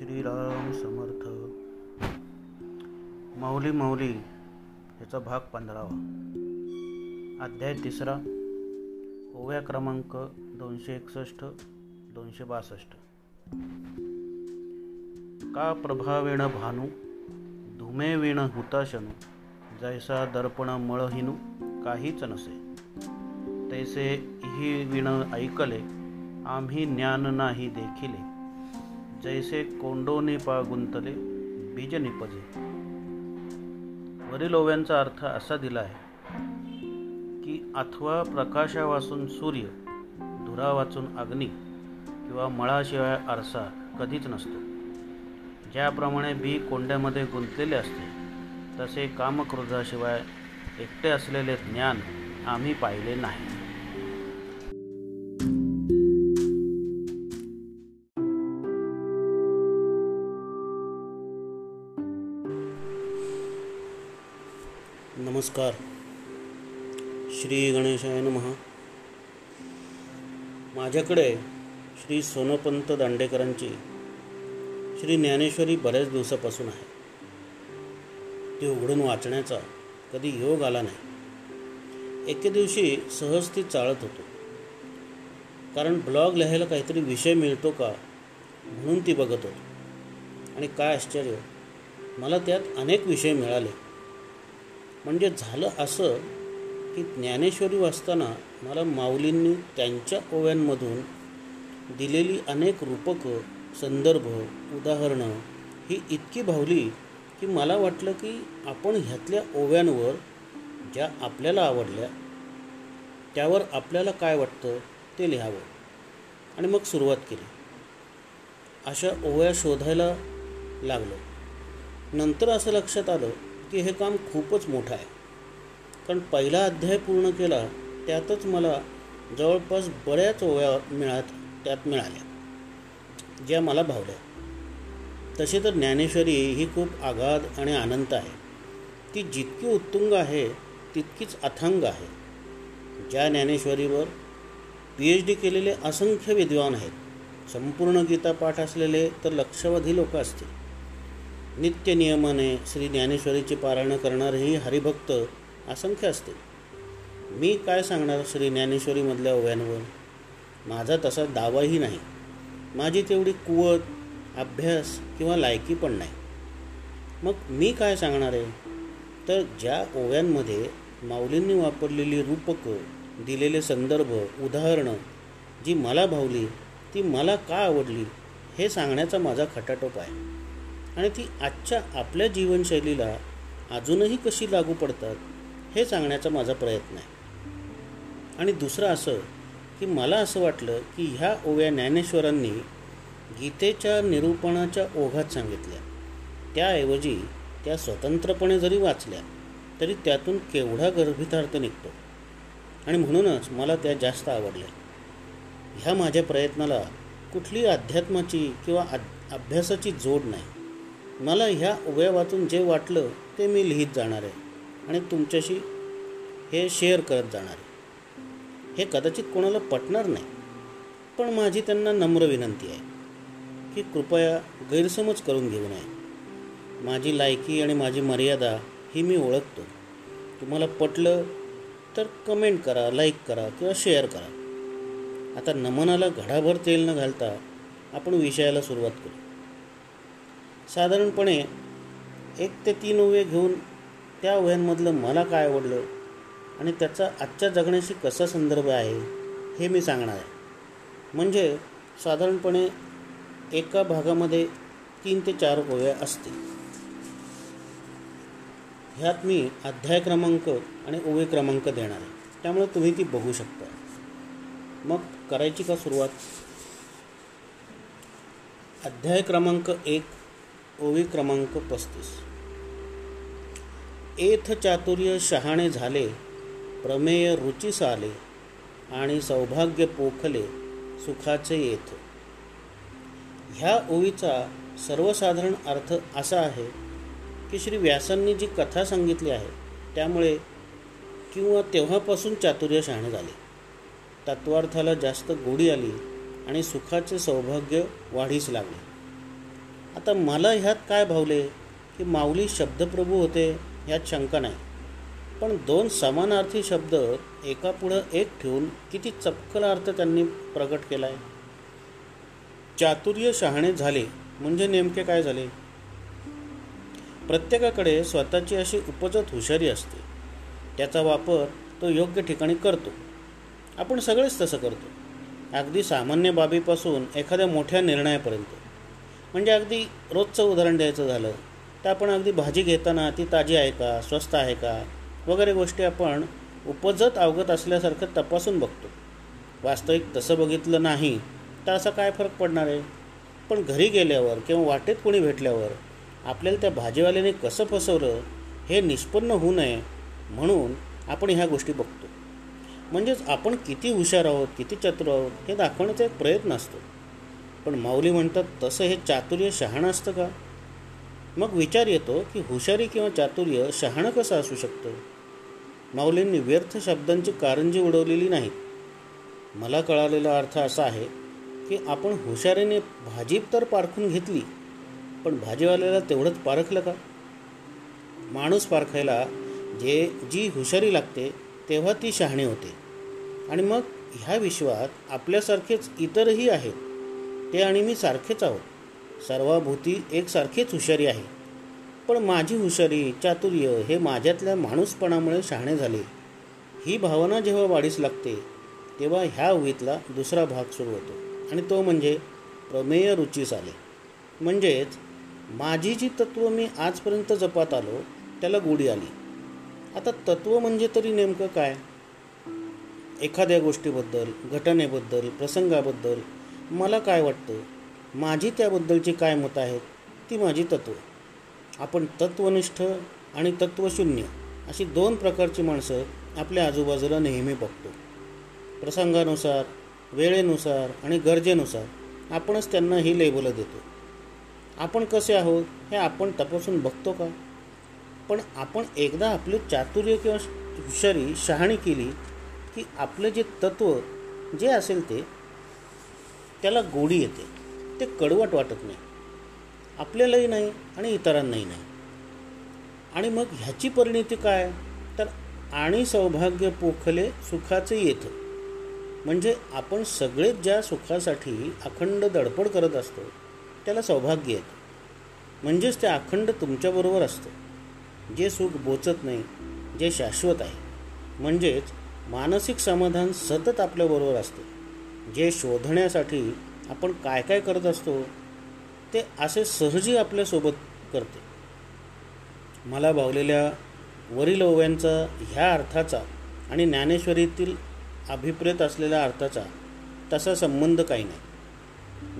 श्रीराम समर्थ. माऊली माऊली याचा भाग पंधरावा. अध्याय तिसरा. ओव्या क्रमांक दोनशे एकसष्ट दोनशे बासष्ट. का प्रभावेण भानू धुमेविण हुताशनू जैसा दर्पण मळहिनू काहीच नसे. तैसे ही विण ऐकले आम्ही ज्ञान नाही देखिले. जैसे कोंडोने पा गुंतले बीज निपजे. वरील ओव्यांचा अर्थ असा दिला आहे की अथवा प्रकाशावासून सूर्य धुरा वाचून अग्नी किंवा मळाशिवाय आरसा कधीच नसतो. ज्याप्रमाणे बी कोंड्यामध्ये गुंतलेले असते तसे कामक्रोधाशिवाय एकटे असलेले ज्ञान आम्ही पाहिले नाही. नमस्कार। श्री गणेशाय महा माझ्याकडे श्री सोनपंत दांडेकरांची श्री ज्ञानेश्वरी बऱ्याच दिवसापासून आहे. ती उघडून वाचण्याचा कधी योग आला नाही. एके दिवशी सहज ती चाळत होतो. कारण ब्लॉग लिहायला काहीतरी विषय मिळतो का म्हणून ती बघत होतो. आणि काय आश्चर्य मला त्यात अनेक विषय मिळाले. म्हणजे झालं असं की ज्ञानेश्वरी वाचताना मला माऊलींनी त्यांच्या ओव्यांमधून दिलेली अनेक रूपकं संदर्भ उदाहरणं ही इतकी भावली की मला वाटलं की आपण ह्यातल्या ओव्यांवर ज्या आपल्याला आवडल्या त्यावर आपल्याला काय वाटतं ते लिहावं. आणि मग सुरुवात केली. अशा ओव्या शोधायला लागलो. नंतर असं लक्षात आलं की हे काम खूपच मोठं आहे. कारण पहिला अध्याय पूर्ण केला त्यातच मला जवळपास बऱ्याच ओव्या मिळत त्यात मिळाल्या ज्या मला भावल्या. तसे तर ज्ञानेश्वरी ही खूप आघात आणि अनंत आहे. ती जितकी उत्तुंग आहे तितकीच अथांग आहे. ज्या ज्ञानेश्वरीवर पी एच डी केलेले असंख्य विद्वान आहेत संपूर्ण गीता पाठ असलेले तर लक्षावधी लोक असतील. नित्य नियमाने श्री ज्ञानेश्वरीची पारायणं करणारेही हरिभक्त असंख्य असतील मी काय सांगणार श्री ज्ञानेश्वरीमधल्या ओव्यांवर? माझा तसा दावाही नाही. माझी तेवढी कुवत अभ्यास किंवा लायकी पण नाही. मग मी काय सांगणार आहे? तर ज्या ओव्यांमध्ये माऊलींनी वापरलेली रूपकं दिलेले संदर्भ उदाहरणं जी मला भावली ती मला का आवडली हे सांगण्याचा माझा खटाटोप आहे. आणि ती आजच्या आपल्या जीवनशैलीला अजूनही कशी लागू पडतात हे सांगण्याचा माझा प्रयत्न आहे. आणि दुसरं असं की मला असं वाटलं की ह्या ओव्या ज्ञानेश्वरांनी गीतेच्या निरूपणाच्या ओघात सांगितल्या. त्याऐवजी त्या स्वतंत्रपणे जरी वाचल्या तरी त्यातून केवढा गर्भितार्थ निघतो. आणि म्हणूनच मला त्या जास्त आवडल्या. ह्या माझ्या प्रयत्नाला कुठली अध्यात्माची किंवा अभ्यासाची जोड नाही. मला ह्या उभ्या वाचून जे वाटलं ते मी लिहित जाणार आहे. आणि तुमच्याशी हे शेअर करत जाणार आहे. हे कदाचित कोणाला पटणार नाही. पण माझी त्यांना नम्र विनंती आहे की कृपया गैरसमज करून घेऊ नये. माझी लायकी आणि माझी मर्यादा ही मी ओळखतो. तुम्हाला पटलं तर कमेंट करा लाईक करा किंवा शेअर करा. आता नमनाला घडाभर तेल न घालता आपण विषयाला सुरुवात करू. साधारणपणे एक ते तीन उवे घेऊन त्या ओव्यांमधलं मला काय आवडलं आणि त्याचा आजच्या जगण्याशी कसा संदर्भ आहे हे मी सांगणार आहे. म्हणजे साधारणपणे एका भागामध्ये तीन ते चार ओव्या असतील. ह्यात मी अध्याय क्रमांक आणि ओवे क्रमांक देणार आहे. त्यामुळे तुम्ही ती बघू शकता. मग करायची का सुरुवात? अध्याय क्रमांक एक ओवी क्रमांक पस्तीस. एथ चातुर्य शहाणे झाले प्रमेय रुचीस आले आणि सौभाग्य पोखले सुखाचे येथ ह्या ओवीचा सर्वसाधारण अर्थ असा आहे की श्री व्यासांनी जी कथा सांगितली आहे त्यामुळे किंवा तेव्हापासून चातुर्य शहाणे झाले. तत्वार्थाला जास्त गोडी आली आणि सुखाचे सौभाग्य वाढीस लागले. आता मला ह्यात काय भावले? की माऊली शब्दप्रभू होते ह्यात शंका नाही. पण दोन समानार्थी शब्द एकापुढं एक ठेवून किती चपकल अर्थ त्यांनी प्रकट केला आहे चातुर्य शहाणे झाले म्हणजे नेमके काय झाले? प्रत्येकाकडे स्वतःची अशी उपजत हुशारी असते. त्याचा वापर तो योग्य ठिकाणी करतो. आपण सगळेच तसं करतो. अगदी सामान्य बाबीपासून एखाद्या मोठ्या निर्णयापर्यंत. म्हणजे अगदी रोजचं उदाहरण द्यायचं झालं तर आपण अगदी भाजी घेताना ती ताजी आहे का स्वस्त आहे का वगैरे गोष्टी आपण उपजत अवगत असल्यासारखं तपासून बघतो. वास्तविक तसं बघितलं नाही तर असा काय फरक पडणार आहे? पण घरी गेल्यावर किंवा वाटेत कोणी भेटल्यावर आपल्याला त्या भाजीवाल्याने कसं फसवलं हे निष्पन्न होऊ नये म्हणून आपण ह्या गोष्टी बघतो. म्हणजेच आपण किती हुशार आहोत किती चतुर आहोत हे दाखवण्याचा एक प्रयत्न असतो. पण माऊली म्हणतात तसं हे चातुर्य शहाणं असतं का? मग विचार येतो की हुशारी किंवा चातुर्य शहाणं कसं असू शकतं? माऊलींनी व्यर्थ शब्दांची कारंजी उडवलेली नाहीत. मला कळालेला अर्थ असा आहे की आपण हुशारीने भाजी तर पारखून घेतली पण भाजीवाल्याला तेवढंच पारखलं का? माणूस पारखायला जे जी हुशारी लागते तेव्हा ती शहाणी होते. आणि मग ह्या विश्वात आपल्यासारखेच इतरही आहेत. ते आणि मी सारखेच आहोत. सर्वाभूती एकसारखीच हुशारी आहे. पण माझी हुशारी चातुर्य हे माझ्यातल्या माणूसपणामुळे शहाणे झाले. ही भावना जेव्हा वाढीस लागते तेव्हा ह्या ओळीतला दुसरा भाग सुरू होतो. आणि तो म्हणजे प्रमेय रुचीस आले. म्हणजेच माझी जी तत्त्व मी आजपर्यंत जपात आलो त्याला गोडी आली. आता तत्त्व म्हणजे तरी नेमकं काय? एखाद्या गोष्टीबद्दल घटनेबद्दल प्रसंगाबद्दल मला काय वाटतं माझी त्याबद्दलची काय मतं आहेत? ती माझी तत्त्व आपण तत्वनिष्ठ आणि तत्वशून्य अशी दोन प्रकारची माणसं आपल्या आजूबाजूला नेहमी बघतो. प्रसंगानुसार वेळेनुसार आणि गरजेनुसार आपणच त्यांना ही लेबलं देतो. आपण कसे आहोत हे आपण तपासून बघतो का? पण आपण एकदा आपले चातुर्य किंवा हुशारी शहाणी केली की आपलं जे तत्त्व जे असेल ते त्याला गोडी येते. ते कडवट वाटत नाही. आपल्यालाही नाही आणि इतरांनाही नाही. आणि मग ह्याची परिणिती काय? तर आणि सौभाग्य पोखले सुखाचे येतं. म्हणजे आपण सगळेच ज्या सुखासाठी अखंड दडपड करत असतो त्याला सौभाग्य येतं. म्हणजेच ते अखंड तुमच्याबरोबर असतं. जे सुख बोचत नाही जे शाश्वत आहे. म्हणजेच मानसिक समाधान सतत आपल्याबरोबर असते. जे शोधण्यासाठी आपण काय काय करत असतो ते असे सहजी आपल्यासोबत करते. मला भावलेल्या वरील ओव्यांचा ह्या अर्थाचा आणि ज्ञानेश्वरीतील अभिप्रेत असलेल्या अर्थाचा तसा संबंध काही नाही.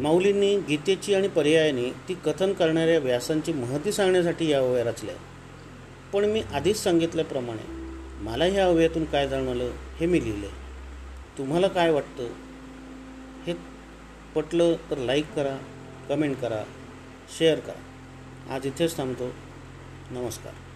माऊलींनी गीतेची आणि पर्यायाने ती कथन करणाऱ्या व्यासांची महती सांगण्यासाठी या ओव्या रचल्या. पण मी आधीच सांगितल्याप्रमाणे मला ह्या ओव्यातून काय जाणवलं हे मी लिहिलं. तुम्हाला काय वाटतं? हे पटलं तर लाईक करा कमेंट करा शेअर करा. आज इथेच थांबतो. नमस्कार.